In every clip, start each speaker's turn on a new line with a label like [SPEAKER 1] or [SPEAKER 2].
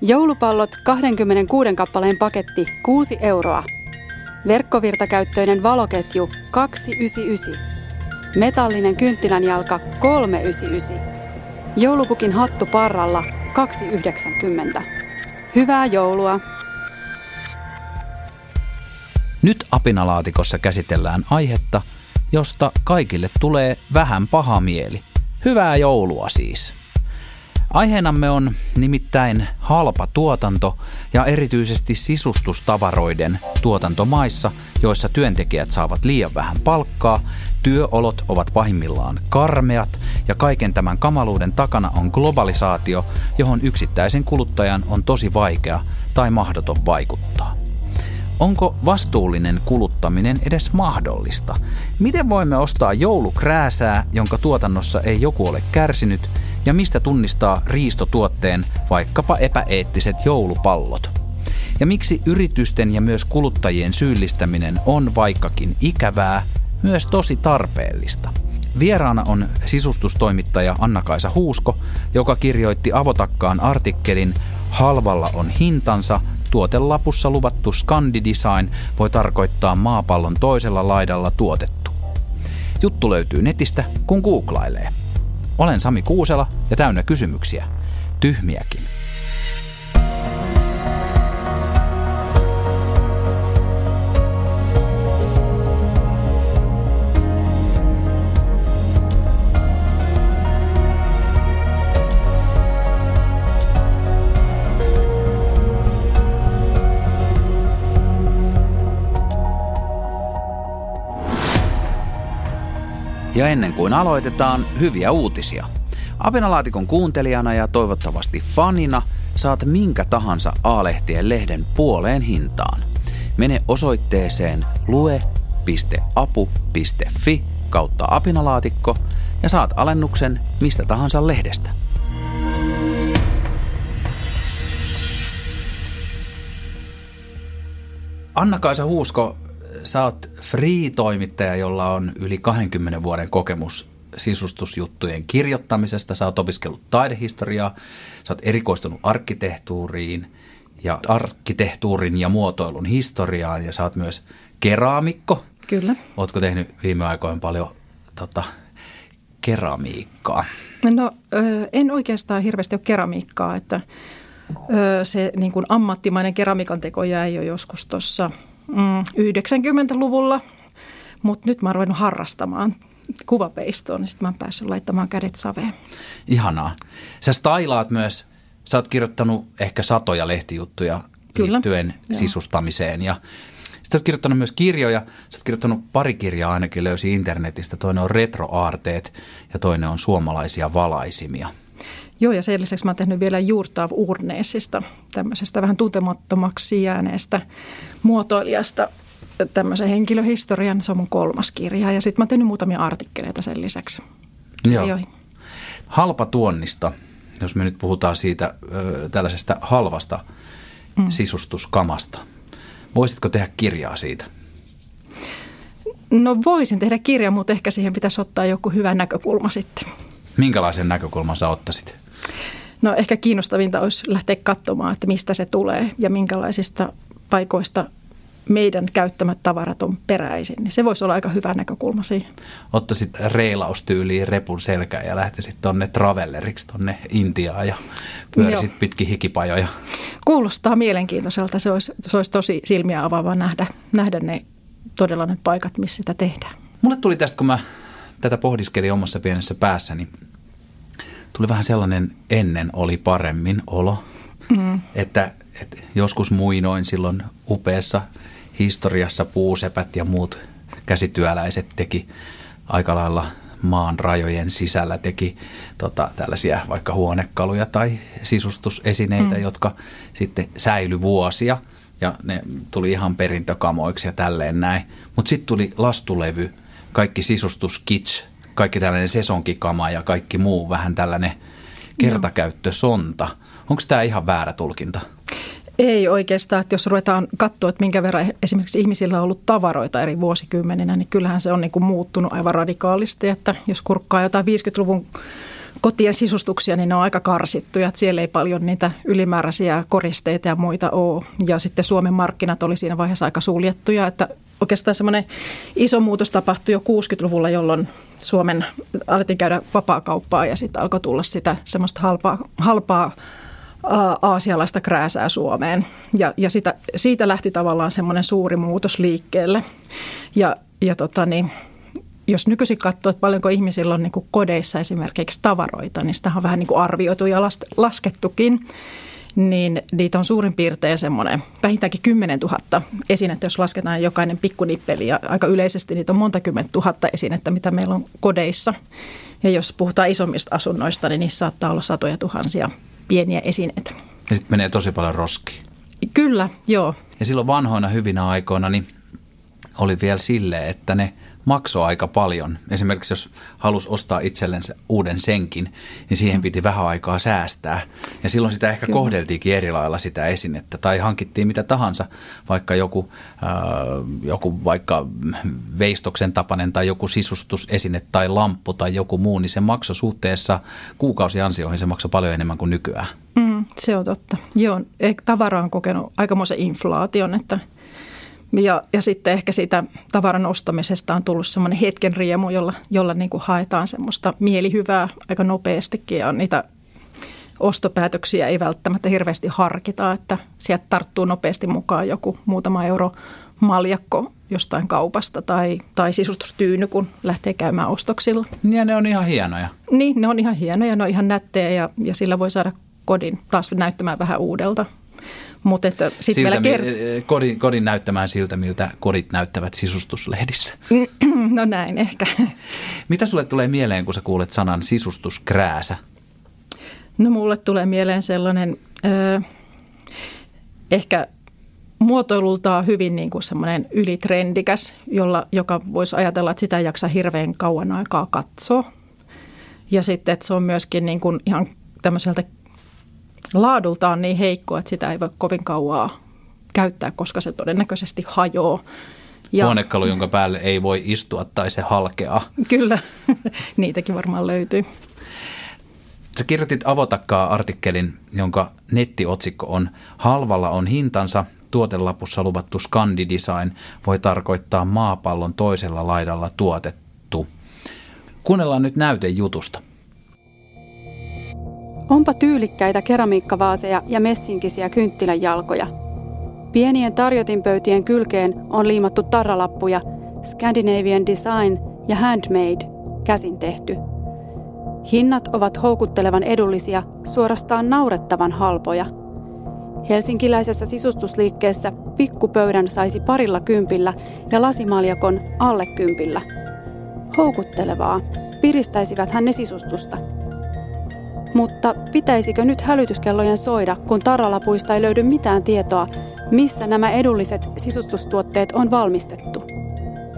[SPEAKER 1] Joulupallot 26 kappaleen paketti 6 euroa. Verkkovirtakäyttöinen valoketju 299. Metallinen kynttilänjalka 399. Joulupukin hattu parralla 290. Hyvää joulua!
[SPEAKER 2] Nyt apinalaatikossa käsitellään aihetta, josta kaikille tulee vähän paha mieli. Hyvää joulua siis! Aiheenamme on nimittäin halpa tuotanto ja erityisesti sisustustavaroiden tuotantomaissa, joissa työntekijät saavat liian vähän palkkaa, työolot ovat pahimmillaan karmeat ja kaiken tämän kamaluuden takana on globalisaatio, johon yksittäisen kuluttajan on tosi vaikea tai mahdoton vaikuttaa. Onko vastuullinen kuluttaminen edes mahdollista? Miten voimme ostaa joulukrääsää, jonka tuotannossa ei joku ole kärsinyt, ja mistä tunnistaa riistotuotteen vaikkapa epäeettiset joulupallot? Ja miksi yritysten ja myös kuluttajien syyllistäminen on vaikkakin ikävää, myös tosi tarpeellista? Vieraana on sisustustoimittaja Anna-Kaisa Huusko, joka kirjoitti avotakkaan artikkelin Halvalla on hintansa – Tuotelapussa luvattu Scandidesign voi tarkoittaa maapallon toisella laidalla tuotettu. Juttu löytyy netistä, kun googlailee. Olen Sami Kuusela ja täynnä kysymyksiä. Tyhmiäkin. Ja ennen kuin aloitetaan, hyviä uutisia. Apinalaatikon kuuntelijana ja toivottavasti fanina saat minkä tahansa A-lehtien lehden puoleen hintaan. Mene osoitteeseen lue.apu.fi kautta apinalaatikko ja saat alennuksen mistä tahansa lehdestä. Anna-Kaisa Huusko, sä oot free-toimittaja, jolla on yli 20 vuoden kokemus sisustusjuttujen kirjoittamisesta. Sä oot opiskellut taidehistoriaa, sä oot erikoistunut arkkitehtuuriin ja arkkitehtuurin ja muotoilun historiaan ja sä oot myös keraamikko.
[SPEAKER 1] Kyllä.
[SPEAKER 2] Ootko tehnyt viime aikoina paljon tota, keramiikkaa?
[SPEAKER 1] No en oikeastaan hirveästi ole keramiikkaa, että se niin kuin ammattimainen keramikan teko jäi jo joskus tuossa – mm, 90-luvulla, mutta nyt mä oon ruvennut harrastamaan kuvapeistoon, niin sitten mä oon päässyt laittamaan kädet saveen.
[SPEAKER 2] Ihanaa. Sä stylaat myös, sä oot kirjoittanut ehkä satoja lehtijuttuja Kyllä. liittyen Joo. sisustamiseen ja sitten oot kirjoittanut myös kirjoja. Sä oot kirjoittanut pari kirjaa ainakin löysi internetistä. Toinen on retroaarteet ja toinen on suomalaisia valaisimia.
[SPEAKER 1] Joo, ja sen lisäksi mä oon tehnyt vielä Juurtaav Urneesista, tämmöisestä vähän tuntemattomaksi jääneestä muotoilijasta tämmöisen henkilöhistorian. Se on mun kolmas kirja ja sitten mä oon tehnyt muutamia artikkeleita sen lisäksi.
[SPEAKER 2] Joo. Halpa tuonnista, jos me nyt puhutaan siitä ö, tällaisesta halvasta mm. sisustuskamasta. Voisitko tehdä kirjaa siitä?
[SPEAKER 1] No voisin tehdä kirja, mutta ehkä siihen pitäisi ottaa joku hyvä näkökulma sitten.
[SPEAKER 2] Minkälaisen näkökulman sä ottaisit?
[SPEAKER 1] No ehkä kiinnostavinta olisi lähteä katsomaan, että mistä se tulee ja minkälaisista paikoista meidän käyttämät tavarat on peräisin. Niin se voisi olla aika hyvä näkökulma siihen.
[SPEAKER 2] Ottaisit reilaustyyliin repun selkään ja lähtisit tuonne travelleriksi tuonne Intiaan ja pyörisit Joo. pitkin hikipajoja.
[SPEAKER 1] Kuulostaa mielenkiintoiselta. Se olisi, se olisi tosi silmiä avaavaa nähdä, nähdä ne todella ne paikat, missä sitä tehdään.
[SPEAKER 2] Mulle tuli tästä, kun mä tätä pohdiskelin omassa pienessä päässäni, tuli vähän sellainen ennen oli paremmin olo, mm. että, että joskus muinoin silloin upeassa historiassa puusepät ja muut käsityöläiset teki aika lailla maan rajojen sisällä teki tota, tällaisia vaikka huonekaluja tai sisustusesineitä, mm. jotka sitten säily vuosia ja ne tuli ihan perintökamoiksi ja tälleen näin. Mutta sitten tuli lastulevy, kaikki sisustuskits, kaikki tällainen sesonkikama ja kaikki muu vähän tällainen kertakäyttösonta. Onko tämä ihan väärä tulkinta?
[SPEAKER 1] Ei oikeastaan, että jos ruvetaan katsoa, että minkä verran esimerkiksi ihmisillä on ollut tavaroita eri vuosikymmeninä, niin kyllähän se on niin kuin muuttunut aivan radikaalisti, että jos kurkkaa jotain 50-luvun kotien sisustuksia, niin ne on aika karsittuja. Että siellä ei paljon niitä ylimääräisiä koristeita ja muita ole. Ja sitten Suomen markkinat oli siinä vaiheessa aika suljettuja, että oikeastaan semmoinen iso muutos tapahtui jo 60-luvulla, jolloin Suomen alettiin käydä vapaakauppaa ja sitten alkoi tulla sitä semmoista halpaa, halpaa aasialaista krääsää Suomeen. Ja, ja sitä, siitä lähti tavallaan semmoinen suuri muutos liikkeelle. Ja, ja tota niin, jos nykyisin katsoo, että paljonko ihmisillä on niin kuin kodeissa esimerkiksi tavaroita, niin sitä on vähän niin kuin arvioitu ja laskettukin niin niitä on suurin piirtein semmoinen vähintäänkin 10 000 esinettä, jos lasketaan jokainen pikkunippeli. Ja aika yleisesti niitä on monta kymmentä tuhatta esinettä, mitä meillä on kodeissa. Ja jos puhutaan isommista asunnoista, niin niissä saattaa olla satoja tuhansia pieniä esineitä.
[SPEAKER 2] Ja sitten menee tosi paljon roskiin.
[SPEAKER 1] Kyllä, joo.
[SPEAKER 2] Ja silloin vanhoina hyvinä aikoina niin oli vielä sille, että ne maksoi aika paljon. Esimerkiksi jos halusi ostaa itsellensä uuden senkin, niin siihen piti vähän aikaa säästää. Ja silloin sitä ehkä Kyllä. kohdeltiinkin eri lailla sitä esinettä. Tai hankittiin mitä tahansa, vaikka joku, äh, joku vaikka veistoksen tapainen tai joku sisustusesine tai lamppu tai joku muu, niin se maksoi suhteessa kuukausiansioihin, se maksoi paljon enemmän kuin nykyään.
[SPEAKER 1] Mm, se on totta. Joo, tavara on kokenut aikamoisen inflaation, että – ja, ja sitten ehkä siitä tavaran ostamisesta on tullut semmoinen hetken riemu, jolla, jolla niin kuin haetaan semmoista mielihyvää aika nopeastikin ja niitä ostopäätöksiä ei välttämättä hirveästi harkita, että sieltä tarttuu nopeasti mukaan joku muutama euro maljakko jostain kaupasta tai, tai sisustustyyny, kun lähtee käymään ostoksilla.
[SPEAKER 2] Ja ne on ihan hienoja.
[SPEAKER 1] Niin, ne on ihan hienoja, ne on ihan nättejä ja, ja sillä voi saada kodin taas näyttämään vähän uudelta.
[SPEAKER 2] Mutta että sit siltä, vielä kert- kodin, kodin näyttämään siltä, miltä kodit näyttävät sisustuslehdissä.
[SPEAKER 1] No näin ehkä.
[SPEAKER 2] Mitä sulle tulee mieleen, kun sä kuulet sanan sisustuskrääsä?
[SPEAKER 1] No mulle tulee mieleen sellainen ö, ehkä muotoilultaan hyvin niin kuin semmoinen ylitrendikäs, jolla, joka voisi ajatella, että sitä ei jaksa hirveän kauan aikaa katsoa. Ja sitten, että se on myöskin niin kuin ihan tämmöiseltä laadultaan niin heikko, että sitä ei voi kovin kauaa käyttää, koska se todennäköisesti hajoaa.
[SPEAKER 2] Ja, Huonekalu, jonka päälle ei voi istua tai se halkeaa.
[SPEAKER 1] Kyllä, niitäkin varmaan löytyy.
[SPEAKER 2] Sä kirjoitit Avotakkaa artikkelin, jonka nettiotsikko on Halvalla on hintansa, tuotelapussa luvattu Scandidesign voi tarkoittaa maapallon toisella laidalla tuotettu. Kuunnellaan nyt näytejutusta.
[SPEAKER 3] Onpa tyylikkäitä keramiikkavaaseja ja messinkisiä kynttilänjalkoja. Pienien tarjotinpöytien kylkeen on liimattu tarralappuja Scandinavian Design ja Handmade, käsin tehty. Hinnat ovat houkuttelevan edullisia, suorastaan naurettavan halpoja. Helsinkiläisessä sisustusliikkeessä pikkupöydän saisi parilla kympillä ja lasimaljakon alle kympillä. Houkuttelevaa. Piristäisivät hän ne sisustusta. Mutta pitäisikö nyt hälytyskellojen soida, kun tarralapuista ei löydy mitään tietoa, missä nämä edulliset sisustustuotteet on valmistettu?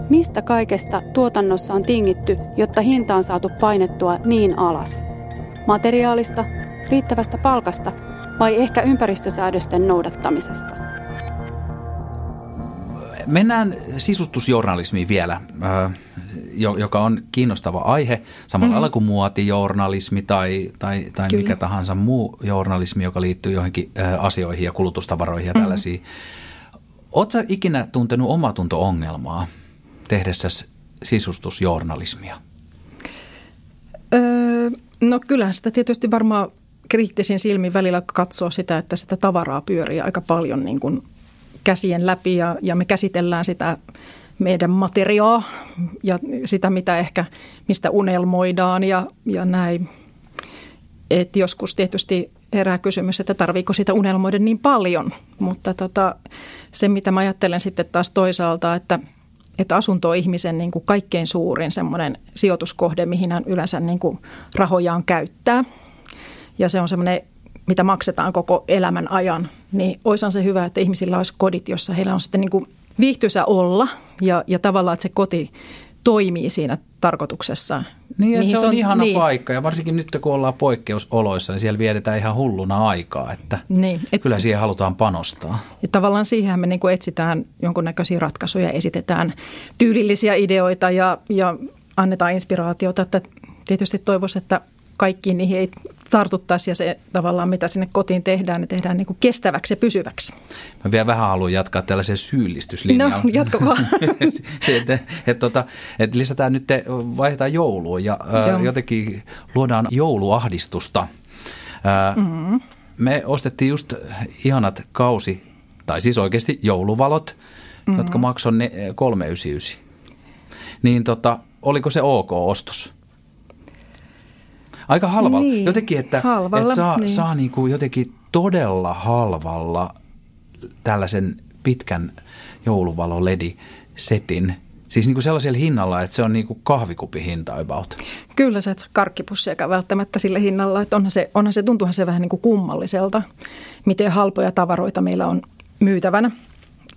[SPEAKER 3] Mistä kaikesta tuotannossa on tingitty, jotta hinta on saatu painettua niin alas? Materiaalista, riittävästä palkasta vai ehkä ympäristösäädösten noudattamisesta?
[SPEAKER 2] Mennään sisustusjournalismiin vielä joka on kiinnostava aihe, samalla mm-hmm. lailla kuin muotijournalismi tai, tai, tai mikä tahansa muu journalismi, joka liittyy johonkin asioihin ja kulutustavaroihin ja mm-hmm. tällaisiin. Oletko ikinä tuntenut omatunto-ongelmaa tehdessä sisustusjournalismia?
[SPEAKER 1] Öö, no kyllähän sitä tietysti varmaan kriittisin silmin välillä katsoo sitä, että sitä tavaraa pyörii aika paljon niin kuin käsien läpi ja, ja me käsitellään sitä meidän materiaa ja sitä, mitä ehkä, mistä unelmoidaan ja, ja näin. Et joskus tietysti herää kysymys, että tarviiko sitä unelmoida niin paljon, mutta tota, se mitä mä ajattelen sitten taas toisaalta, että, että asunto on ihmisen niin kuin kaikkein suurin semmoinen sijoituskohde, mihin hän yleensä niin kuin rahojaan käyttää. Ja se on semmoinen, mitä maksetaan koko elämän ajan, niin oishan se hyvä, että ihmisillä olisi kodit, jossa heillä on sitten niin kuin viihtyisä olla ja, ja tavallaan, että se koti toimii siinä tarkoituksessa.
[SPEAKER 2] Niin, että se on, se on ihana niin. paikka ja varsinkin nyt kun ollaan poikkeusoloissa, niin siellä vietetään ihan hulluna aikaa, että niin, et, kyllä siihen halutaan panostaa.
[SPEAKER 1] Ja tavallaan siihen me niin kuin etsitään jonkunnäköisiä ratkaisuja, esitetään tyylillisiä ideoita ja, ja annetaan inspiraatiota, että tietysti toivoisi, että kaikkiin niihin ei tartuttaisi ja se tavallaan mitä sinne kotiin tehdään, ne tehdään niin kuin kestäväksi ja pysyväksi.
[SPEAKER 2] Mä vielä vähän haluan jatkaa tällaisen syyllistyslinjan.
[SPEAKER 1] No, jatko vaan.
[SPEAKER 2] se, että, että, että, tota, että lisätään nyt, vaihdetaan joulua ja ää, jotenkin luodaan jouluahdistusta. Mm-hmm. Me ostettiin just ihanat kausi, tai siis oikeasti jouluvalot, mm-hmm. jotka maksoi 399. Niin tota, oliko se ok ostos? Aika halvalla. Niin, jotenkin, että, halvalla, että saa, niin. saa niin kuin jotenkin todella halvalla tällaisen pitkän jouluvalo LED-setin. Siis niin kuin sellaisella hinnalla, että se on niin kuin kahvikupin hinta about.
[SPEAKER 1] Kyllä se, että karkkipussia välttämättä sille hinnalla. Että onhan se, onhan se, tuntuuhan se vähän niin kuin kummalliselta, miten halpoja tavaroita meillä on myytävänä.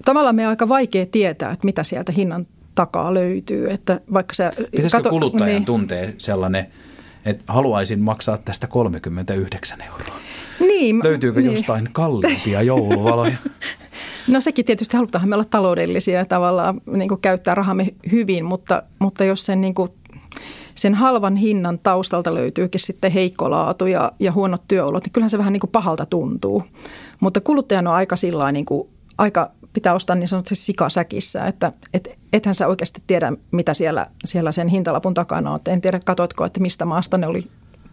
[SPEAKER 1] Tavallaan me on aika vaikea tietää, että mitä sieltä hinnan takaa löytyy. Että vaikka se,
[SPEAKER 2] Pitäisikö kato, kuluttajan niin, tuntee sellainen – että haluaisin maksaa tästä 39 euroa.
[SPEAKER 1] Niin,
[SPEAKER 2] Löytyykö niin. jostain kalliimpia jouluvaloja?
[SPEAKER 1] No sekin tietysti halutaan me olla taloudellisia ja tavallaan niin kuin käyttää rahamme hyvin, mutta, mutta jos sen, niin kuin, sen halvan hinnan taustalta löytyykin sitten heikko laatu ja, ja huonot työolot, niin kyllähän se vähän niin kuin pahalta tuntuu. Mutta kuluttajan on aika sillä niin kuin, aika pitää ostaa niin sanotusti sikasäkissä, että et, ethän sä oikeasti tiedä, mitä siellä, siellä sen hintalapun takana on. En tiedä, katotko, että mistä maasta ne oli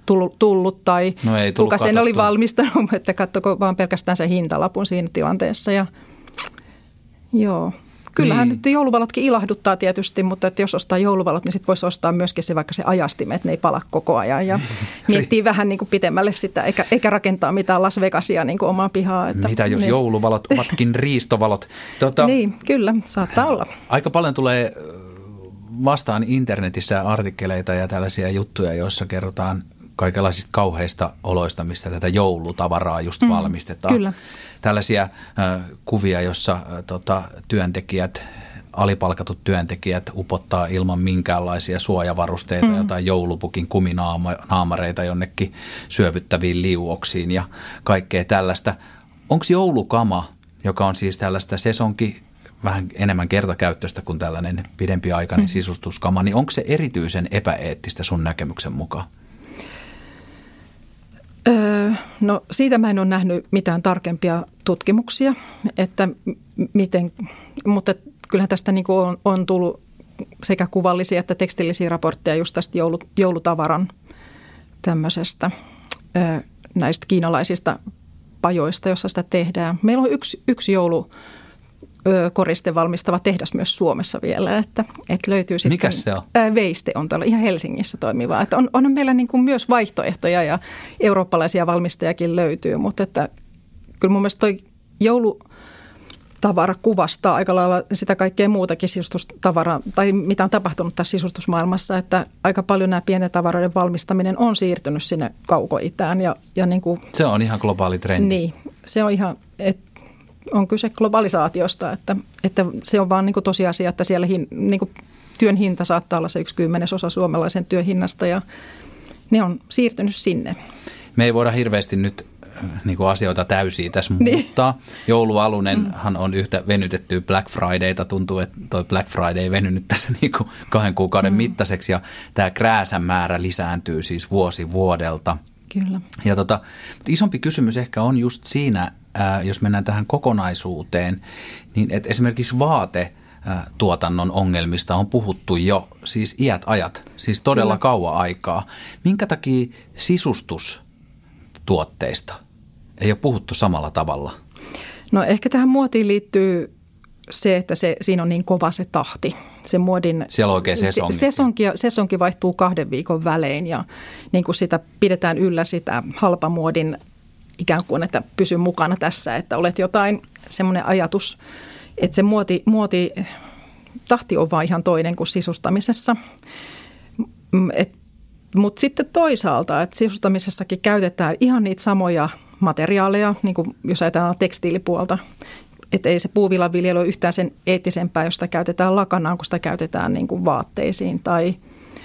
[SPEAKER 1] tullut, tullut tai
[SPEAKER 2] no ei
[SPEAKER 1] kuka sen oli valmistanut, että katsoko vaan pelkästään sen hintalapun siinä tilanteessa. Ja, joo. Kyllähän niin. nyt jouluvalotkin ilahduttaa tietysti, mutta että jos ostaa jouluvalot, niin sitten voisi ostaa myöskin se vaikka se ajastimet, että ne ei pala koko ajan ja miettii vähän niin kuin pitemmälle sitä, eikä, eikä rakentaa mitään Las Vegasia niin kuin omaa pihaa.
[SPEAKER 2] Että, Mitä jos niin. jouluvalot ovatkin riistovalot?
[SPEAKER 1] Tota, niin, kyllä, saattaa olla.
[SPEAKER 2] Aika paljon tulee vastaan internetissä artikkeleita ja tällaisia juttuja, joissa kerrotaan kaikenlaisista kauheista oloista, mistä tätä joulutavaraa just mm, valmistetaan.
[SPEAKER 1] Kyllä.
[SPEAKER 2] Tällaisia äh, kuvia, jossa äh, tota, työntekijät alipalkatut työntekijät upottaa ilman minkäänlaisia suojavarusteita, mm. jotain joulupukin kuminaamareita jonnekin syövyttäviin liuoksiin ja kaikkea tällaista. Onko joulukama, joka on siis tällaista sesonki vähän enemmän kertakäyttöistä kuin tällainen pidempiaikainen mm. sisustuskama, niin onko se erityisen epäeettistä sun näkemyksen mukaan?
[SPEAKER 1] Öö, no siitä mä en ole nähnyt mitään tarkempia tutkimuksia, että miten, mutta kyllähän tästä niin on, on tullut sekä kuvallisia että tekstillisiä raportteja just tästä joulutavaran tämmöisestä öö, näistä kiinalaisista pajoista, jossa sitä tehdään. Meillä on yksi, yksi joulu koriste valmistava tehdas myös Suomessa vielä. Että, että löytyy sitten,
[SPEAKER 2] Mikä se on?
[SPEAKER 1] Ää, Veiste on tuolla ihan Helsingissä toimiva. Että on, on meillä niin kuin myös vaihtoehtoja ja eurooppalaisia valmistajakin löytyy, mutta että kyllä mun mielestä toi joulu tavara kuvastaa aika lailla sitä kaikkea muutakin sisustustavaraa, tai mitä on tapahtunut tässä sisustusmaailmassa, että aika paljon nämä pienten tavaroiden valmistaminen on siirtynyt sinne kaukoitään. Ja, ja niin kuin,
[SPEAKER 2] se on ihan globaali trendi.
[SPEAKER 1] Niin, se on ihan, että on kyse globalisaatiosta, että, että se on vaan niin kuin tosiasia, että siellä hin, niin kuin työn hinta saattaa olla se yksi kymmenesosa suomalaisen työhinnasta ja ne on siirtynyt sinne.
[SPEAKER 2] Me ei voida hirveästi nyt äh, niin kuin asioita täysiä tässä niin. muuttaa. Joulualunenhan on yhtä venytettyä Black Fridayta. Tuntuu, että toi Black Friday venynyt tässä niin kuin kahden kuukauden mm. mittaiseksi ja tämä krääsän määrä lisääntyy siis vuosi vuodelta.
[SPEAKER 1] Kyllä.
[SPEAKER 2] Ja tota, isompi kysymys ehkä on just siinä, ää, jos mennään tähän kokonaisuuteen, niin että esimerkiksi vaate tuotannon ongelmista on puhuttu jo siis iät ajat, siis todella Kyllä. kauan aikaa. Minkä takia sisustustuotteista ei ole puhuttu samalla tavalla?
[SPEAKER 1] No ehkä tähän muotiin liittyy se, että se, siinä on niin kova se tahti. Se muodin,
[SPEAKER 2] Siellä on oikein sesonki.
[SPEAKER 1] Sesonki, sesonki vaihtuu kahden viikon välein ja niin kuin sitä pidetään yllä sitä halpamuodin ikään kuin, että pysy mukana tässä, että olet jotain, semmoinen ajatus, että se muoti, muoti tahti on vaan ihan toinen kuin sisustamisessa. Mutta sitten toisaalta, että sisustamisessakin käytetään ihan niitä samoja materiaaleja, niin kuin jos ajatellaan tekstiilipuolta, että ei se puuvillaviljely ole yhtään sen eettisempää, jos sitä käytetään lakanaan, kun sitä käytetään niin kuin vaatteisiin tai –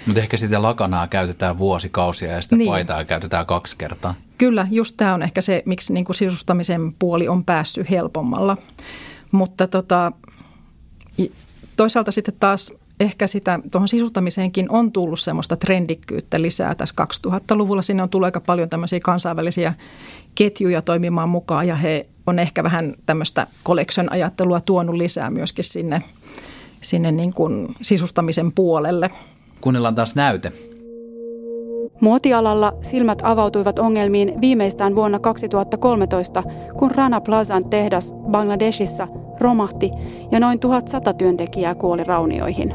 [SPEAKER 2] mutta ehkä sitä lakanaa käytetään vuosikausia ja sitä niin. paitaa käytetään kaksi kertaa.
[SPEAKER 1] Kyllä, just tämä on ehkä se, miksi niin kuin sisustamisen puoli on päässyt helpommalla. Mutta tota, toisaalta sitten taas ehkä sitä tuohon sisustamiseenkin on tullut semmoista trendikkyyttä lisää tässä 2000-luvulla. Sinne on tullut aika paljon tämmöisiä kansainvälisiä ketjuja toimimaan mukaan ja he on ehkä vähän tämmöistä collection-ajattelua tuonut lisää myöskin sinne, sinne niin kuin sisustamisen puolelle.
[SPEAKER 2] Kuunnellaan taas näyte.
[SPEAKER 3] Muotialalla silmät avautuivat ongelmiin viimeistään vuonna 2013, kun Rana Plazan tehdas Bangladeshissa romahti ja noin 1100 työntekijää kuoli raunioihin.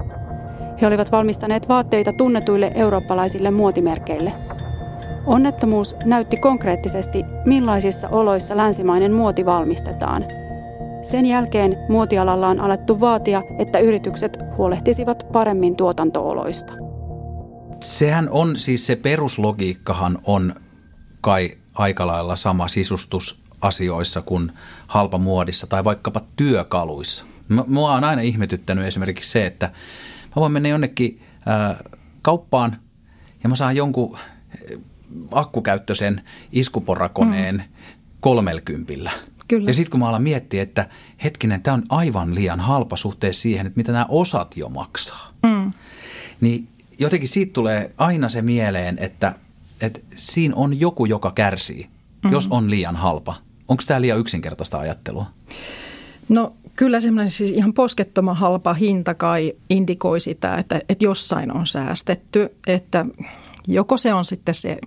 [SPEAKER 3] He olivat valmistaneet vaatteita tunnetuille eurooppalaisille muotimerkeille. Onnettomuus näytti konkreettisesti, millaisissa oloissa länsimainen muoti valmistetaan. Sen jälkeen muotialalla on alettu vaatia, että yritykset huolehtisivat paremmin tuotantooloista.
[SPEAKER 2] Sehän on siis se peruslogiikkahan on kai aika lailla sama sisustusasioissa kuin halpamuodissa tai vaikkapa työkaluissa. Mua on aina ihmetyttänyt esimerkiksi se, että mä voin mennä jonnekin kauppaan ja mä saan jonkun akkukäyttöisen iskuporakoneen mm. kolmelkympillä. Kyllä. Ja sitten kun mä alan miettiä, että hetkinen, tämä on aivan liian halpa suhteessa siihen, että mitä nämä osat jo maksaa. Mm. Niin jotenkin siitä tulee aina se mieleen, että, että siinä on joku, joka kärsii, mm. jos on liian halpa. Onko tämä liian yksinkertaista ajattelua?
[SPEAKER 1] No kyllä semmoinen siis ihan poskettoma halpa hinta kai indikoi sitä, että, että jossain on säästetty, että joko se on sitten se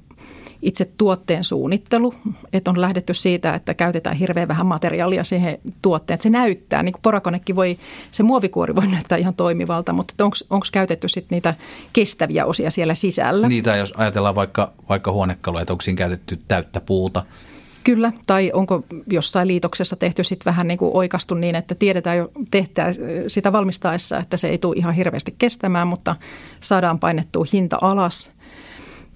[SPEAKER 1] itse tuotteen suunnittelu, että on lähdetty siitä, että käytetään hirveän vähän materiaalia siihen tuotteen. Että se näyttää, niin kuin porakonekin voi, se muovikuori voi näyttää ihan toimivalta, mutta onko käytetty sitten niitä kestäviä osia siellä sisällä?
[SPEAKER 2] Niitä, jos ajatellaan vaikka, vaikka huonekaluja, että onko siinä käytetty täyttä puuta?
[SPEAKER 1] Kyllä, tai onko jossain liitoksessa tehty sitten vähän niin kuin oikastu niin, että tiedetään jo tehtää sitä valmistaessa, että se ei tule ihan hirveästi kestämään, mutta saadaan painettua hinta alas.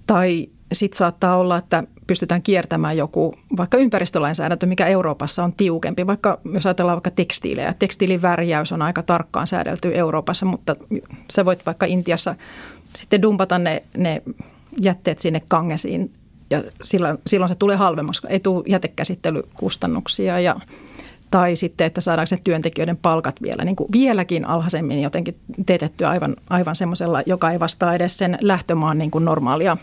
[SPEAKER 1] Tai sitten saattaa olla, että pystytään kiertämään joku vaikka ympäristölainsäädäntö, mikä Euroopassa on tiukempi. Vaikka jos ajatellaan vaikka tekstiilejä. Tekstiilin värjäys on aika tarkkaan säädelty Euroopassa, mutta sä voit vaikka Intiassa sitten dumpata ne, ne jätteet sinne kangesiin ja silloin, silloin se tulee halvemmaksi. Ei tule jätekäsittelykustannuksia ja tai sitten, että saadaanko se työntekijöiden palkat vielä niin kuin vieläkin alhaisemmin jotenkin teetettyä aivan, aivan semmoisella, joka ei vastaa edes sen lähtömaan niin kuin normaalia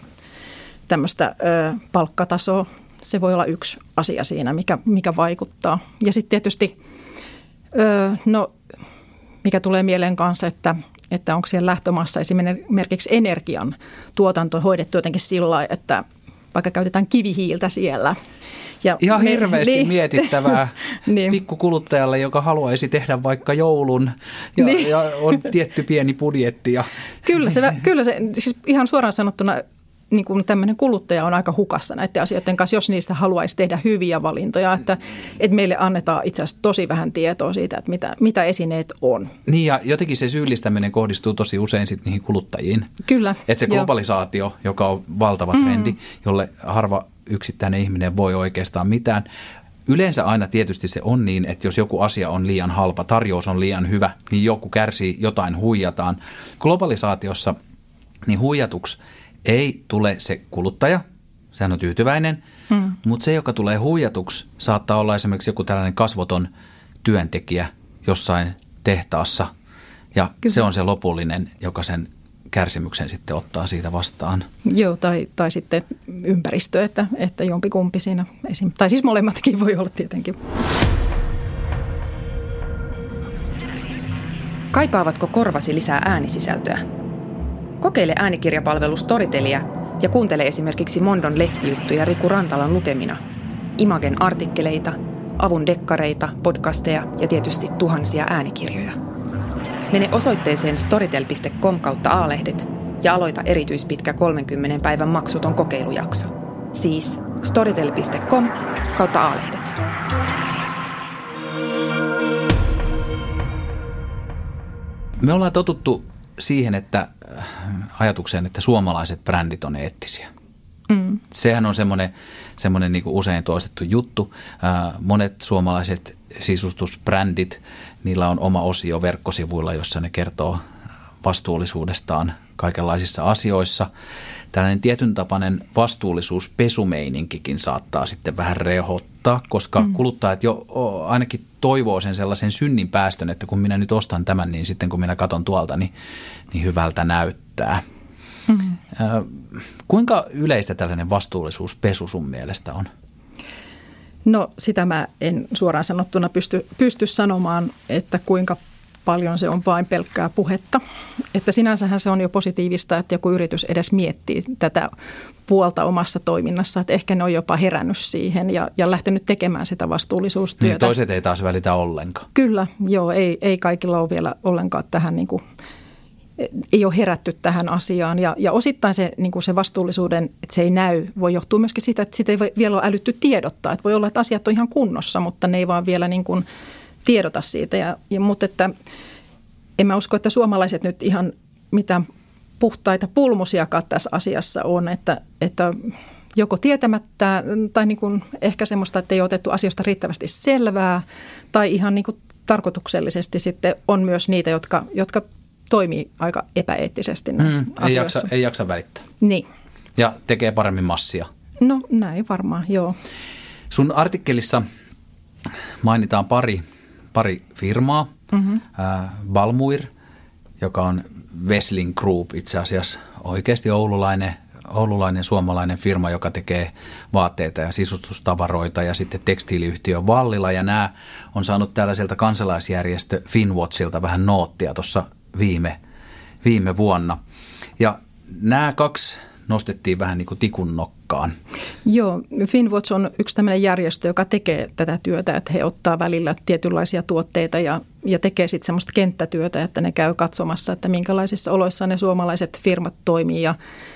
[SPEAKER 1] tämmöistä ö, palkkatasoa. Se voi olla yksi asia siinä, mikä, mikä vaikuttaa. Ja sitten tietysti, ö, no mikä tulee mieleen kanssa, että, että onko siellä lähtömaassa esimerkiksi energian tuotanto hoidettu jotenkin sillä että vaikka käytetään kivihiiltä siellä.
[SPEAKER 2] Ja Ihan me, hirveästi niin, mietittävää niin. pikkukuluttajalle, joka haluaisi tehdä vaikka joulun ja, niin. ja on tietty pieni budjetti. Ja.
[SPEAKER 1] Kyllä, se, kyllä se, siis ihan suoraan sanottuna niin kuin tämmöinen kuluttaja on aika hukassa näiden asioiden kanssa, jos niistä haluaisi tehdä hyviä valintoja. Että, että meille annetaan itse asiassa tosi vähän tietoa siitä, että mitä, mitä esineet on.
[SPEAKER 2] Niin ja jotenkin se syyllistäminen kohdistuu tosi usein sitten niihin kuluttajiin.
[SPEAKER 1] Kyllä.
[SPEAKER 2] Että se globalisaatio, jo. joka on valtava mm. trendi, mm. jolle harva yksittäinen ihminen voi oikeastaan mitään. Yleensä aina tietysti se on niin, että jos joku asia on liian halpa, tarjous on liian hyvä, niin joku kärsii, jotain huijataan. Globalisaatiossa niin huijatuksi – ei tule se kuluttaja, sehän on tyytyväinen, hmm. mutta se, joka tulee huijatuksi, saattaa olla esimerkiksi joku tällainen kasvoton työntekijä jossain tehtaassa. Ja Kyllä. se on se lopullinen, joka sen kärsimyksen sitten ottaa siitä vastaan.
[SPEAKER 1] Joo, tai, tai sitten ympäristö, että, että jompikumpi siinä esim. Tai siis molemmatkin voi olla tietenkin.
[SPEAKER 4] Kaipaavatko korvasi lisää äänisisältöä? Kokeile äänikirjapalvelu Storytelia ja kuuntele esimerkiksi Mondon lehtijuttuja Riku Rantalan lukemina, Imagen artikkeleita, avun dekkareita, podcasteja ja tietysti tuhansia äänikirjoja. Mene osoitteeseen storytel.com kautta aalehdet ja aloita erityispitkä 30 päivän maksuton kokeilujakso. Siis storytel.com kautta aalehdet.
[SPEAKER 2] Me ollaan totuttu siihen, että äh, ajatukseen, että suomalaiset brändit on eettisiä. Mm. Sehän on semmoinen, semmoinen niin kuin usein toistettu juttu. Äh, monet suomalaiset sisustusbrändit, niillä on oma osio verkkosivuilla, jossa ne kertoo vastuullisuudestaan kaikenlaisissa asioissa. Tällainen tietyn tapainen vastuullisuus pesumeininkikin saattaa sitten vähän rehottaa kannattaa, koska mm. kuluttajat jo ainakin toivoo sen sellaisen synnin päästön, että kun minä nyt ostan tämän, niin sitten kun minä katson tuolta, niin, niin hyvältä näyttää. Mm. Kuinka yleistä tällainen vastuullisuuspesu sun mielestä on?
[SPEAKER 1] No sitä mä en suoraan sanottuna pysty, pysty sanomaan, että kuinka paljon se on vain pelkkää puhetta. Että sinänsähän se on jo positiivista, että joku yritys edes miettii tätä puolta omassa toiminnassa, että ehkä ne on jopa herännyt siihen ja, ja lähtenyt tekemään sitä vastuullisuustyötä. Niin,
[SPEAKER 2] toiset ei taas välitä ollenkaan.
[SPEAKER 1] Kyllä, joo, ei, ei kaikilla ole vielä ollenkaan tähän niin kuin, ei ole herätty tähän asiaan. Ja, ja osittain se, niin kuin se vastuullisuuden, että se ei näy, voi johtua myöskin siitä, että sitä ei vielä ole älytty tiedottaa. Että voi olla, että asiat on ihan kunnossa, mutta ne ei vaan vielä niin kuin tiedota siitä. Ja, ja, mutta että en mä usko, että suomalaiset nyt ihan mitään puhtaita pulmusiakaan tässä asiassa on, että, että joko tietämättä tai niin kuin ehkä semmoista, että ei ole otettu asioista riittävästi selvää tai ihan niin kuin tarkoituksellisesti sitten on myös niitä, jotka, jotka toimii aika epäeettisesti näissä mm,
[SPEAKER 2] asioissa. Ei jaksa, ei jaksa välittää.
[SPEAKER 1] Niin.
[SPEAKER 2] Ja tekee paremmin massia.
[SPEAKER 1] No näin varmaan, joo.
[SPEAKER 2] Sun artikkelissa mainitaan pari, pari firmaa. Mm-hmm. Balmuir, joka on Wesling Group itse asiassa oikeasti oululainen, oululainen suomalainen firma, joka tekee vaatteita ja sisustustavaroita ja sitten tekstiiliyhtiö Vallila. Ja nämä on saanut tällaiselta kansalaisjärjestö Finwatchilta vähän noottia tuossa viime, viime vuonna. Ja nämä kaksi nostettiin vähän niin kuin tikun nokkaan.
[SPEAKER 1] Joo, Finwatch on yksi tämmöinen järjestö, joka tekee tätä työtä, että he ottaa välillä tietynlaisia tuotteita ja, ja tekee sitten semmoista kenttätyötä, että ne käy katsomassa, että minkälaisissa oloissa ne suomalaiset firmat toimii. Ja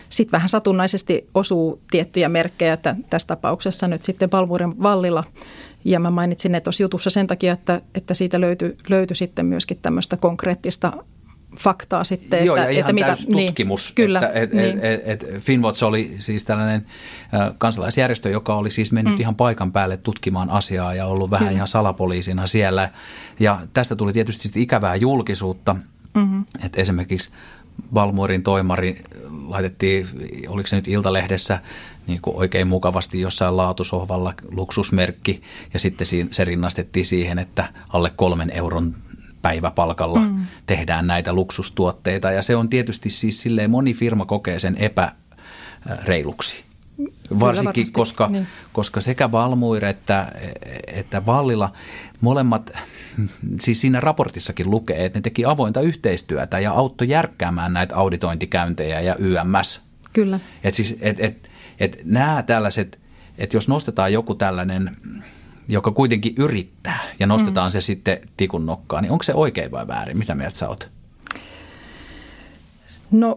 [SPEAKER 1] sitten vähän satunnaisesti osuu tiettyjä merkkejä, että tässä tapauksessa nyt sitten Palmuuden vallilla. Ja mä mainitsin ne tuossa jutussa sen takia, että, että siitä löytyi, löytyi sitten myöskin tämmöistä konkreettista faktaa sitten.
[SPEAKER 2] Joo, että, ja ihan että mitä, tutkimus. Niin, kyllä. Että, et, niin. et, et, et Finwatch oli siis tällainen äh, kansalaisjärjestö, joka oli siis mennyt mm. ihan paikan päälle tutkimaan asiaa ja ollut vähän kyllä. ihan salapoliisina siellä. Ja tästä tuli tietysti ikävää julkisuutta, mm-hmm. että esimerkiksi Valmuorin toimari laitettiin, oliko se nyt Iltalehdessä, niin kuin oikein mukavasti jossain laatusohvalla luksusmerkki ja sitten se rinnastettiin siihen, että alle kolmen euron päiväpalkalla mm. tehdään näitä luksustuotteita ja se on tietysti siis silleen moni firma kokee sen epäreiluksi. Varsinkin, koska, niin. koska sekä Valmuir että, että Vallilla molemmat, siis siinä raportissakin lukee, että ne teki avointa yhteistyötä ja auttoi järkkäämään näitä auditointikäyntejä ja YMS.
[SPEAKER 1] Kyllä.
[SPEAKER 2] Et siis, et, et, et nämä tällaiset, että jos nostetaan joku tällainen joka kuitenkin yrittää ja nostetaan mm. se sitten tikun nokkaan, niin onko se oikein vai väärin? Mitä mieltä sä oot?
[SPEAKER 1] No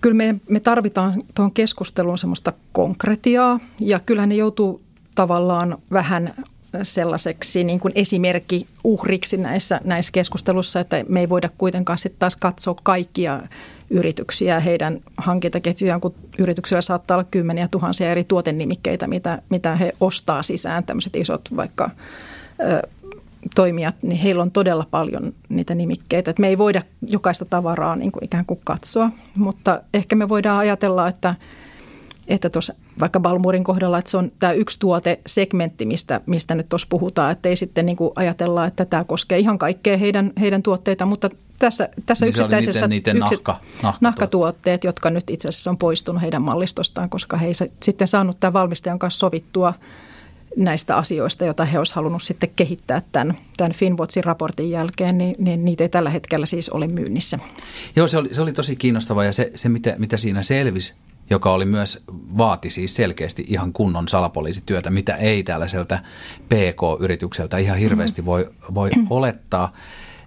[SPEAKER 1] kyllä me, me tarvitaan tuohon keskusteluun semmoista konkretiaa ja kyllähän ne joutuu tavallaan vähän sellaiseksi niin kuin esimerkki uhriksi näissä, näissä keskustelussa, että me ei voida kuitenkaan sitten taas katsoa kaikkia yrityksiä, heidän hankintaketjujaan, kun yrityksillä saattaa olla kymmeniä tuhansia eri tuotenimikkeitä, mitä, mitä he ostaa sisään, tämmöiset isot vaikka ö, toimijat, niin heillä on todella paljon niitä nimikkeitä. Et me ei voida jokaista tavaraa niin kuin ikään kuin katsoa, mutta ehkä me voidaan ajatella, että – että tuossa vaikka Balmurin kohdalla, että se on tämä yksi tuotesegmentti, mistä, mistä nyt tuossa puhutaan, että ei sitten niin kuin ajatella, että tämä koskee ihan kaikkea heidän, heidän tuotteita, mutta tässä, tässä niin yksittäisessä
[SPEAKER 2] niiden, niiden nahka, nahka
[SPEAKER 1] nahkatuotteet, jotka nyt itse asiassa on poistunut heidän mallistostaan, koska he ei sitten saanut tämän valmistajan kanssa sovittua näistä asioista, joita he olisivat halunnut sitten kehittää tämän, tämän Finwatchin raportin jälkeen, niin, niin niitä ei tällä hetkellä siis ole myynnissä.
[SPEAKER 2] Joo, se oli, se oli tosi kiinnostavaa ja se, se mitä, mitä siinä selvisi, joka oli myös, vaati siis selkeästi ihan kunnon salapoliisityötä, mitä ei tällaiselta PK-yritykseltä ihan hirveästi voi, voi olettaa.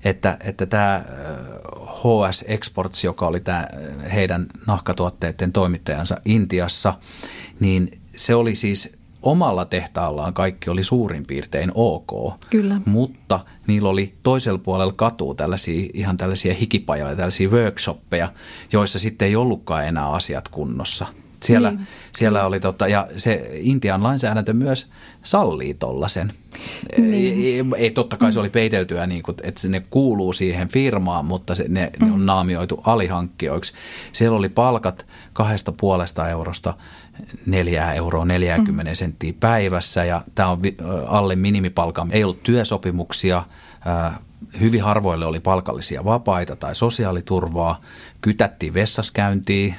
[SPEAKER 2] Että, että tämä HS Exports, joka oli tämä heidän nahkatuotteiden toimittajansa Intiassa, niin se oli siis omalla tehtaallaan kaikki oli suurin piirtein ok.
[SPEAKER 1] Kyllä.
[SPEAKER 2] Mutta niillä oli toisella puolella katua tällaisia, ihan tällaisia hikipajoja, tällaisia workshoppeja, joissa sitten ei ollutkaan enää asiat kunnossa. Siellä, niin. siellä oli tota, ja se Intian lainsäädäntö myös sallii tollasen. Niin. Ei, ei, totta kai se oli peiteltyä, niin kuin, että ne kuuluu siihen firmaan, mutta se, ne, mm. ne on naamioitu alihankkijoiksi. Siellä oli palkat kahdesta puolesta eurosta 4 euroa 40 mm. senttiä päivässä ja tämä on alle minimipalkan. Ei ollut työsopimuksia, hyvin harvoille oli palkallisia vapaita tai sosiaaliturvaa, kytättiin vessaskäyntiä,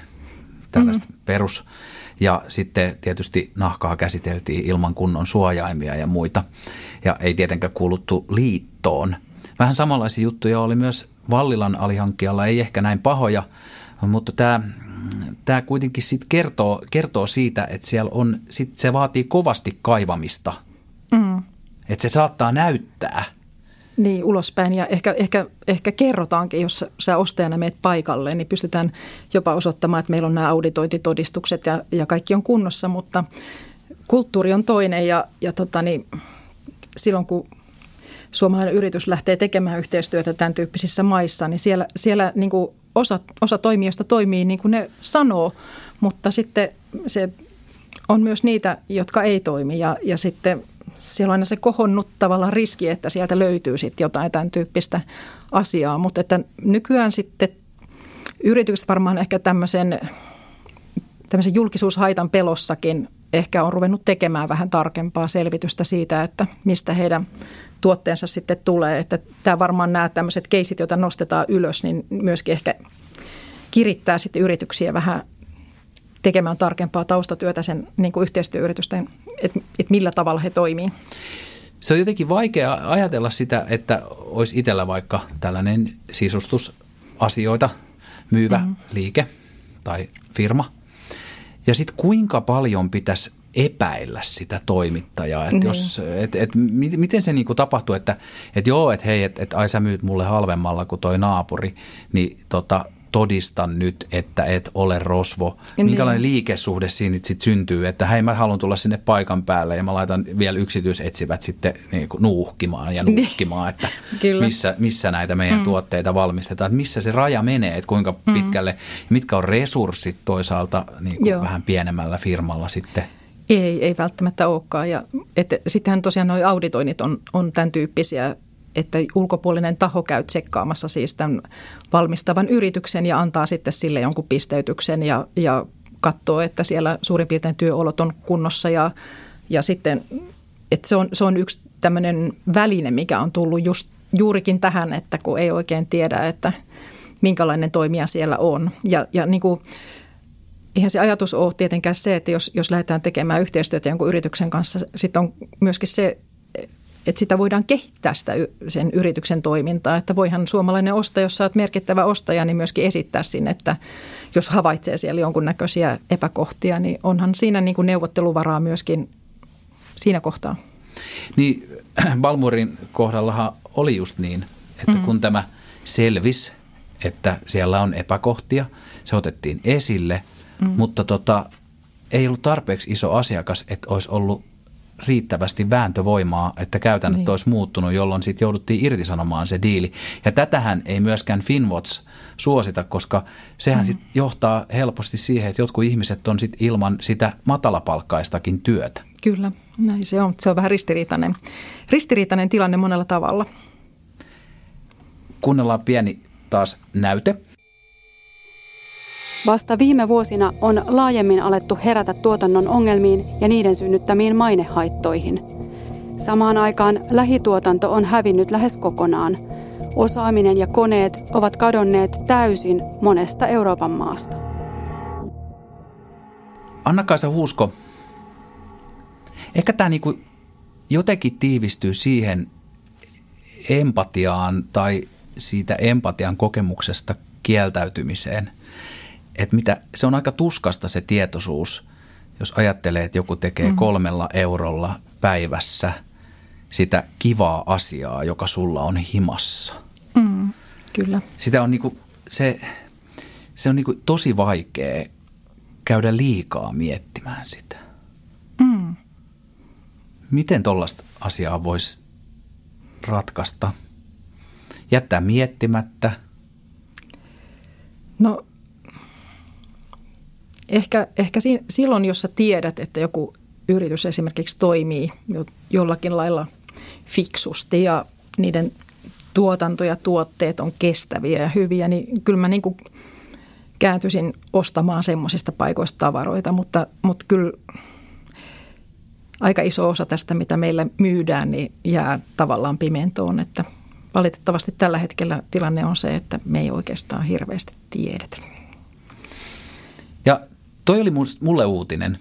[SPEAKER 2] tällaista mm. perus. Ja sitten tietysti nahkaa käsiteltiin ilman kunnon suojaimia ja muita. Ja ei tietenkään kuuluttu liittoon. Vähän samanlaisia juttuja oli myös Vallilan alihankkijalla, ei ehkä näin pahoja, mutta tämä tämä kuitenkin sit kertoo, kertoo siitä, että siellä on, sit se vaatii kovasti kaivamista. Mm. Että se saattaa näyttää.
[SPEAKER 1] Niin, ulospäin ja ehkä, ehkä, ehkä kerrotaankin, jos sä ostajana meet paikalle, niin pystytään jopa osoittamaan, että meillä on nämä auditointitodistukset ja, ja kaikki on kunnossa, mutta kulttuuri on toinen ja, ja tota niin, silloin kun suomalainen yritys lähtee tekemään yhteistyötä tämän tyyppisissä maissa, niin siellä, siellä niin kuin osa, osa toimijoista toimii niin kuin ne sanoo, mutta sitten se on myös niitä, jotka ei toimi. Ja, ja sitten siellä on aina se kohonnut tavallaan riski, että sieltä löytyy sitten jotain tämän tyyppistä asiaa, mutta että nykyään sitten yritykset varmaan ehkä tämmöisen, tämmöisen julkisuushaitan pelossakin ehkä on ruvennut tekemään vähän tarkempaa selvitystä siitä, että mistä heidän tuotteensa sitten tulee. Että tämä varmaan nämä tämmöiset keisit, joita nostetaan ylös, niin myöskin ehkä kirittää sitten yrityksiä vähän tekemään tarkempaa taustatyötä sen niin kuin yhteistyöyritysten, että, että millä tavalla he toimii.
[SPEAKER 2] Se on jotenkin vaikea ajatella sitä, että olisi itsellä vaikka tällainen sisustusasioita myyvä mm-hmm. liike tai firma. Ja sitten kuinka paljon pitäisi epäillä sitä toimittajaa. Että niin. jos, et, et, miten se niinku tapahtuu, että et joo, että hei, että et, ai sä myyt mulle halvemmalla kuin toi naapuri, niin tota, todistan nyt, että et ole rosvo. Niin. Minkälainen liikesuhde siinä sitten syntyy, että hei mä haluan tulla sinne paikan päälle ja mä laitan vielä yksityisetsivät sitten niin kuin nuuhkimaan ja niin. nuuskimaan, että missä, missä näitä meidän mm. tuotteita valmistetaan, että missä se raja menee, että kuinka mm. pitkälle, mitkä on resurssit toisaalta niin kuin vähän pienemmällä firmalla sitten –
[SPEAKER 1] ei, ei välttämättä olekaan. Ja, että sittenhän tosiaan nuo auditoinnit on, on tämän tyyppisiä, että ulkopuolinen taho käy tsekkaamassa siis tämän valmistavan yrityksen ja antaa sitten sille jonkun pisteytyksen ja, ja katsoo, että siellä suurin piirtein työolot on kunnossa ja, ja sitten, että se on, se on yksi tämmöinen väline, mikä on tullut just juurikin tähän, että kun ei oikein tiedä, että minkälainen toimija siellä on. Ja, ja niin kuin eihän se ajatus ole tietenkään se, että jos, jos lähdetään tekemään yhteistyötä jonkun yrityksen kanssa, sitten on myöskin se, että sitä voidaan kehittää sitä, sen yrityksen toimintaa. Että voihan suomalainen ostaja, jos olet merkittävä ostaja, niin myöskin esittää sinne, että jos havaitsee siellä jonkunnäköisiä epäkohtia, niin onhan siinä niin kuin neuvotteluvaraa myöskin siinä kohtaa.
[SPEAKER 2] Niin Balmurin kohdallahan oli just niin, että mm. kun tämä selvisi, että siellä on epäkohtia, se otettiin esille – Mm. Mutta tota, ei ollut tarpeeksi iso asiakas, että olisi ollut riittävästi vääntövoimaa, että käytännöt niin. olisi muuttunut, jolloin sitten jouduttiin irtisanomaan se diili. Ja tätähän ei myöskään Finwatch suosita, koska sehän mm. sitten johtaa helposti siihen, että jotkut ihmiset on sitten ilman sitä matalapalkkaistakin työtä.
[SPEAKER 1] Kyllä, näin se on. Se on vähän ristiriitainen, ristiriitainen tilanne monella tavalla.
[SPEAKER 2] Kuunnellaan pieni taas näyte.
[SPEAKER 3] Vasta viime vuosina on laajemmin alettu herätä tuotannon ongelmiin ja niiden synnyttämiin mainehaittoihin. Samaan aikaan lähituotanto on hävinnyt lähes kokonaan. Osaaminen ja koneet ovat kadonneet täysin monesta Euroopan maasta.
[SPEAKER 2] Anna-Kaisa Huusko, ehkä tämä niinku jotenkin tiivistyy siihen empatiaan tai siitä empatian kokemuksesta kieltäytymiseen – että mitä, se on aika tuskasta se tietoisuus, jos ajattelee, että joku tekee mm. kolmella eurolla päivässä sitä kivaa asiaa, joka sulla on himassa.
[SPEAKER 1] Mm, kyllä.
[SPEAKER 2] Sitä on niinku, se, se on niinku tosi vaikea käydä liikaa miettimään sitä. Mm. Miten tuollaista asiaa voisi ratkaista? Jättää miettimättä?
[SPEAKER 1] No ehkä, ehkä silloin, jos sä tiedät, että joku yritys esimerkiksi toimii jollakin lailla fiksusti ja niiden tuotanto ja tuotteet on kestäviä ja hyviä, niin kyllä mä niin kuin kääntyisin ostamaan semmoisista paikoista tavaroita, mutta, mutta kyllä aika iso osa tästä, mitä meillä myydään, niin jää tavallaan pimentoon, että valitettavasti tällä hetkellä tilanne on se, että me ei oikeastaan hirveästi tiedetä.
[SPEAKER 2] Ja toi oli mulle uutinen.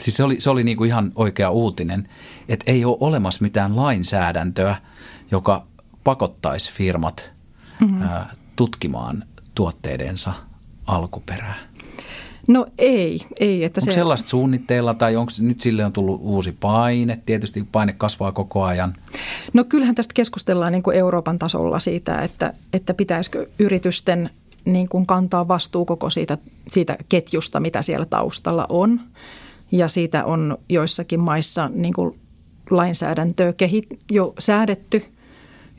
[SPEAKER 2] Siis se oli, se oli niin kuin ihan oikea uutinen, että ei ole olemassa mitään lainsäädäntöä, joka pakottaisi firmat mm-hmm. ää, tutkimaan tuotteidensa alkuperää.
[SPEAKER 1] No ei, ei. Että
[SPEAKER 2] onko se... sellaista suunnitteilla tai onko nyt sille on tullut uusi paine? Tietysti paine kasvaa koko ajan.
[SPEAKER 1] No kyllähän tästä keskustellaan niin kuin Euroopan tasolla siitä, että, että pitäisikö yritysten niin kuin kantaa vastuu koko siitä, siitä ketjusta, mitä siellä taustalla on. Ja siitä on joissakin maissa niin kuin lainsäädäntöä kehit, jo säädetty –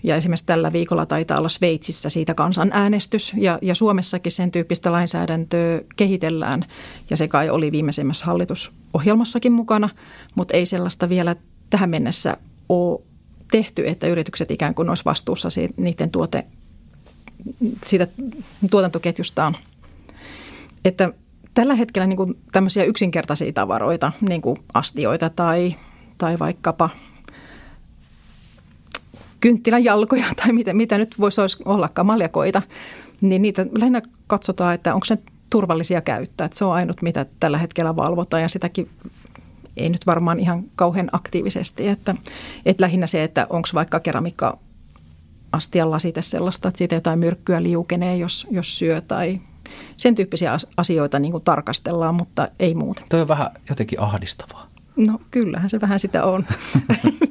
[SPEAKER 1] ja esimerkiksi tällä viikolla taitaa olla Sveitsissä siitä kansanäänestys ja, ja Suomessakin sen tyyppistä lainsäädäntöä kehitellään. Ja se kai oli viimeisimmässä hallitusohjelmassakin mukana, mutta ei sellaista vielä tähän mennessä ole tehty, että yritykset ikään kuin olisi vastuussa siitä, niiden tuote, siitä tuotantoketjustaan. Että tällä hetkellä niin kuin tämmöisiä yksinkertaisia tavaroita, niin kuin astioita tai, tai vaikkapa – kynttilän jalkoja tai mitä, mitä nyt voisi ollakaan, maljakoita, niin niitä lähinnä katsotaan, että onko se turvallisia käyttää. Että se on ainut, mitä tällä hetkellä valvotaan ja sitäkin ei nyt varmaan ihan kauhean aktiivisesti. Että, että lähinnä se, että onko vaikka keramiikka astian lasite sellaista, että siitä jotain myrkkyä liukenee, jos, jos syö tai sen tyyppisiä asioita niin kuin tarkastellaan, mutta ei muuta.
[SPEAKER 2] Tuo on vähän jotenkin ahdistavaa.
[SPEAKER 1] No kyllähän se vähän sitä on.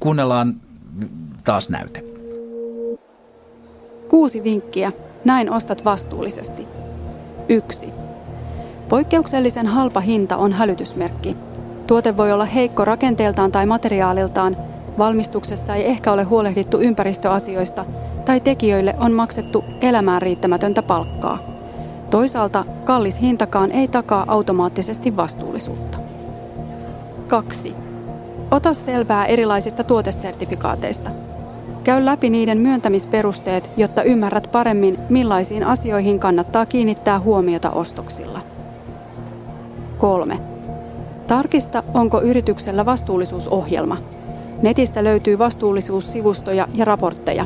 [SPEAKER 2] Kuunnellaan taas näyte.
[SPEAKER 3] Kuusi vinkkiä. Näin ostat vastuullisesti. Yksi. Poikkeuksellisen halpa hinta on hälytysmerkki. Tuote voi olla heikko rakenteeltaan tai materiaaliltaan, valmistuksessa ei ehkä ole huolehdittu ympäristöasioista tai tekijöille on maksettu elämään riittämätöntä palkkaa. Toisaalta kallis hintakaan ei takaa automaattisesti vastuullisuutta. 2. Ota selvää erilaisista tuotesertifikaateista. Käy läpi niiden myöntämisperusteet, jotta ymmärrät paremmin, millaisiin asioihin kannattaa kiinnittää huomiota ostoksilla. 3. Tarkista, onko yrityksellä vastuullisuusohjelma. Netistä löytyy vastuullisuussivustoja ja raportteja.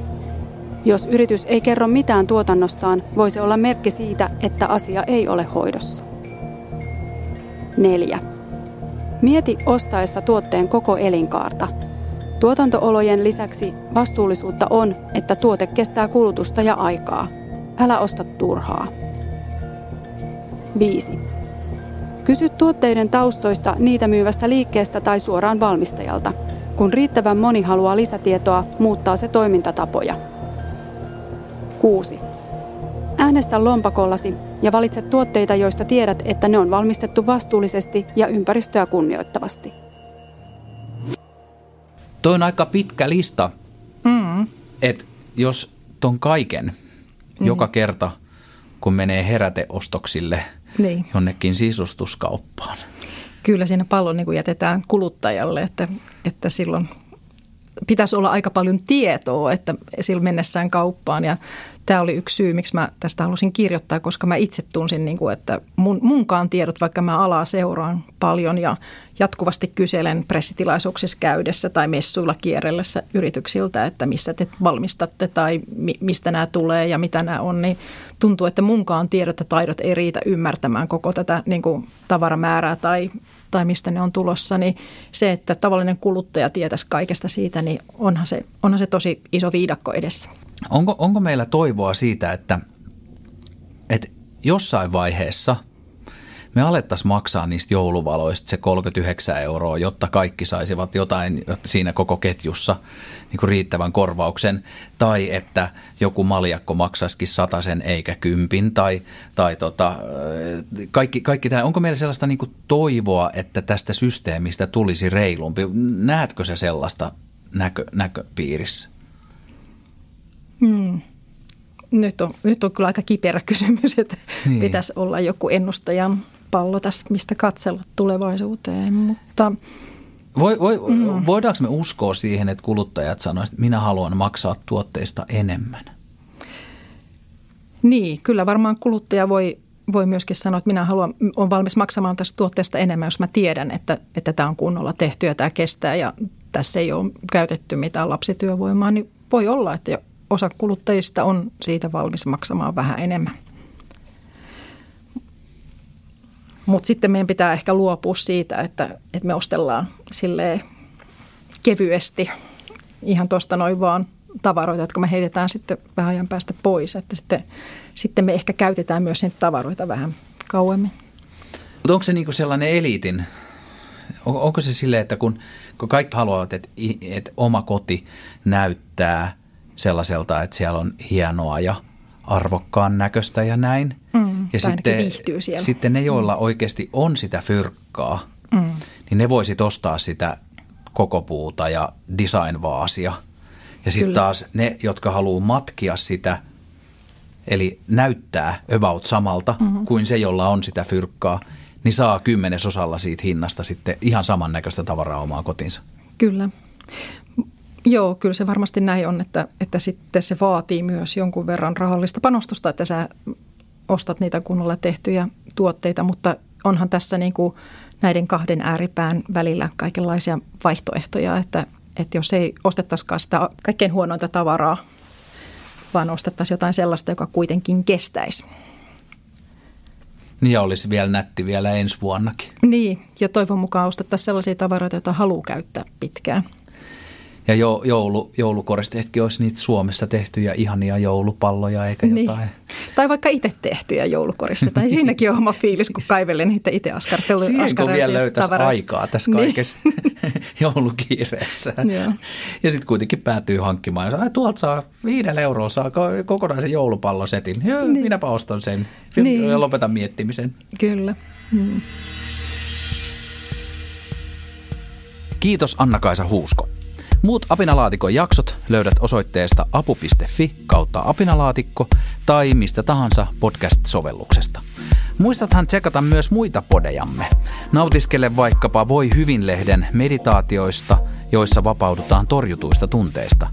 [SPEAKER 3] Jos yritys ei kerro mitään tuotannostaan, voi se olla merkki siitä, että asia ei ole hoidossa. 4. Mieti ostaessa tuotteen koko elinkaarta. Tuotantoolojen lisäksi vastuullisuutta on, että tuote kestää kulutusta ja aikaa. Älä osta turhaa. 5. Kysy tuotteiden taustoista niitä myyvästä liikkeestä tai suoraan valmistajalta. Kun riittävän moni haluaa lisätietoa, muuttaa se toimintatapoja. 6. Äänestä lompakollasi ja valitse tuotteita, joista tiedät, että ne on valmistettu vastuullisesti ja ympäristöä kunnioittavasti.
[SPEAKER 2] Toi on aika pitkä lista, mm. että jos ton kaiken mm. joka kerta, kun menee heräteostoksille niin. jonnekin sisustuskauppaan.
[SPEAKER 1] Kyllä siinä pallo niin jätetään kuluttajalle, että, että silloin pitäisi olla aika paljon tietoa, että sillä mennessään kauppaan. Ja tämä oli yksi syy, miksi mä tästä halusin kirjoittaa, koska mä itse tunsin, niin kuin, että mun, munkaan tiedot, vaikka mä alaa seuraan paljon ja jatkuvasti kyselen pressitilaisuuksissa käydessä tai messuilla kierrellessä yrityksiltä, että missä te valmistatte tai mi, mistä nämä tulee ja mitä nämä on, niin tuntuu, että munkaan tiedot ja taidot ei riitä ymmärtämään koko tätä niin kuin tavaramäärää tai tai mistä ne on tulossa, niin se, että tavallinen kuluttaja tietäisi kaikesta siitä, niin onhan se, onhan se tosi iso viidakko edessä.
[SPEAKER 2] Onko, onko meillä toivoa siitä, että, että jossain vaiheessa me alettaisiin maksaa niistä jouluvaloista se 39 euroa, jotta kaikki saisivat jotain siinä koko ketjussa niin kuin riittävän korvauksen, tai että joku maljakko maksaisikin sen eikä kympin, tai, tai tota, kaikki, kaikki tämä. Onko meillä sellaista niin kuin toivoa, että tästä systeemistä tulisi reilumpi? Näetkö se sellaista näkö, näköpiirissä?
[SPEAKER 1] Hmm. Nyt on, nyt on kyllä aika kiperä kysymys, että niin. pitäisi olla joku ennustajan pallo tässä, mistä katsella tulevaisuuteen, mutta...
[SPEAKER 2] Voi, voi, mm. Voidaanko me uskoa siihen, että kuluttajat sanoisivat, että minä haluan maksaa tuotteista enemmän?
[SPEAKER 1] Niin, kyllä varmaan kuluttaja voi, voi myöskin sanoa, että minä haluan, olen valmis maksamaan tästä tuotteesta enemmän, jos mä tiedän, että, että tämä on kunnolla tehty ja tämä kestää ja tässä ei ole käytetty mitään lapsityövoimaa, niin voi olla, että osa kuluttajista on siitä valmis maksamaan vähän enemmän. Mutta sitten meidän pitää ehkä luopua siitä, että, että me ostellaan sille kevyesti ihan tuosta noin vaan tavaroita, jotka me heitetään sitten vähän ajan päästä pois. Että sitten, sitten me ehkä käytetään myös niitä tavaroita vähän kauemmin.
[SPEAKER 2] Mutta onko se niinku sellainen eliitin, on, onko se sille, että kun, kun kaikki haluavat, että, että oma koti näyttää sellaiselta, että siellä on hienoa ja arvokkaan näköistä ja näin.
[SPEAKER 1] Mm,
[SPEAKER 2] ja sitten, sitten ne, joilla mm. oikeasti on sitä fyrkkaa, mm. niin ne voisit ostaa sitä koko puuta ja designvaasia. Ja sitten taas ne, jotka haluaa matkia sitä, eli näyttää about samalta mm-hmm. kuin se, jolla on sitä fyrkkaa, niin saa kymmenesosalla siitä hinnasta sitten ihan samannäköistä tavaraa omaan kotinsa.
[SPEAKER 1] Kyllä. Joo, kyllä se varmasti näin on, että, että sitten se vaatii myös jonkun verran rahallista panostusta, että sä ostat niitä kunnolla tehtyjä tuotteita, mutta onhan tässä niin kuin näiden kahden ääripään välillä kaikenlaisia vaihtoehtoja, että, että jos ei ostettaisikaan sitä kaikkein huonointa tavaraa, vaan ostettaisiin jotain sellaista, joka kuitenkin kestäisi.
[SPEAKER 2] Niin ja olisi vielä nätti vielä ensi vuonnakin.
[SPEAKER 1] Niin, ja toivon mukaan ostettaisiin sellaisia tavaroita, joita haluaa käyttää pitkään.
[SPEAKER 2] Ja jo, joulu, joulukoristeetkin olisi niitä Suomessa tehtyjä ihania joulupalloja eikä niin. jotain.
[SPEAKER 1] Tai vaikka itse tehtyjä joulukoristeita. niin siinäkin on oma fiilis, kun kaivelen niitä itse askarteluja.
[SPEAKER 2] Siihen kun vielä löytäisi tavaroita. aikaa tässä niin. kaikessa niin. joulukiireessä. ja sitten kuitenkin päätyy hankkimaan. Ai, tuolta saa viidellä euroa saa kokonaisen joulupallosetin. Ja, niin. Minäpä ostan sen niin. ja lopetan miettimisen.
[SPEAKER 1] Kyllä. Hmm.
[SPEAKER 2] Kiitos Anna-Kaisa Huusko. Muut Apinalaatikon jaksot löydät osoitteesta apu.fi kautta apinalaatikko tai mistä tahansa podcast-sovelluksesta. Muistathan tsekata myös muita podejamme. Nautiskele vaikkapa Voi hyvin-lehden meditaatioista, joissa vapaudutaan torjutuista tunteista.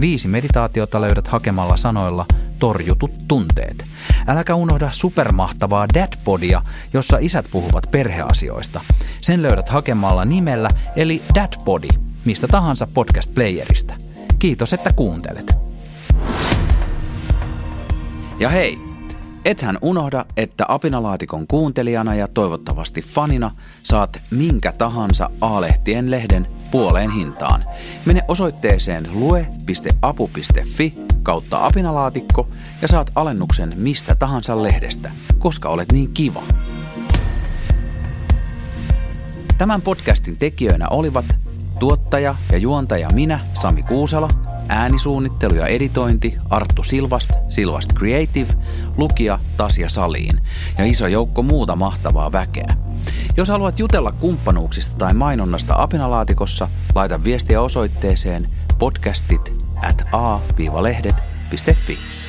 [SPEAKER 2] Viisi meditaatiota löydät hakemalla sanoilla torjutut tunteet. Äläkä unohda supermahtavaa Dadpodia, jossa isät puhuvat perheasioista. Sen löydät hakemalla nimellä eli Dadpodi – mistä tahansa podcast-playerista. Kiitos, että kuuntelet. Ja hei, ethän unohda, että Apinalaatikon kuuntelijana ja toivottavasti fanina saat minkä tahansa A-lehtien lehden puoleen hintaan. Mene osoitteeseen lue.apu.fi kautta apinalaatikko ja saat alennuksen mistä tahansa lehdestä, koska olet niin kiva. Tämän podcastin tekijöinä olivat Tuottaja ja juontaja minä, Sami Kuusala, äänisuunnittelu ja editointi Arttu Silvast, Silvast Creative, lukija Tasja Saliin ja iso joukko muuta mahtavaa väkeä. Jos haluat jutella kumppanuuksista tai mainonnasta Apinalaatikossa, laita viestiä osoitteeseen podcastit at a-lehdet.fi.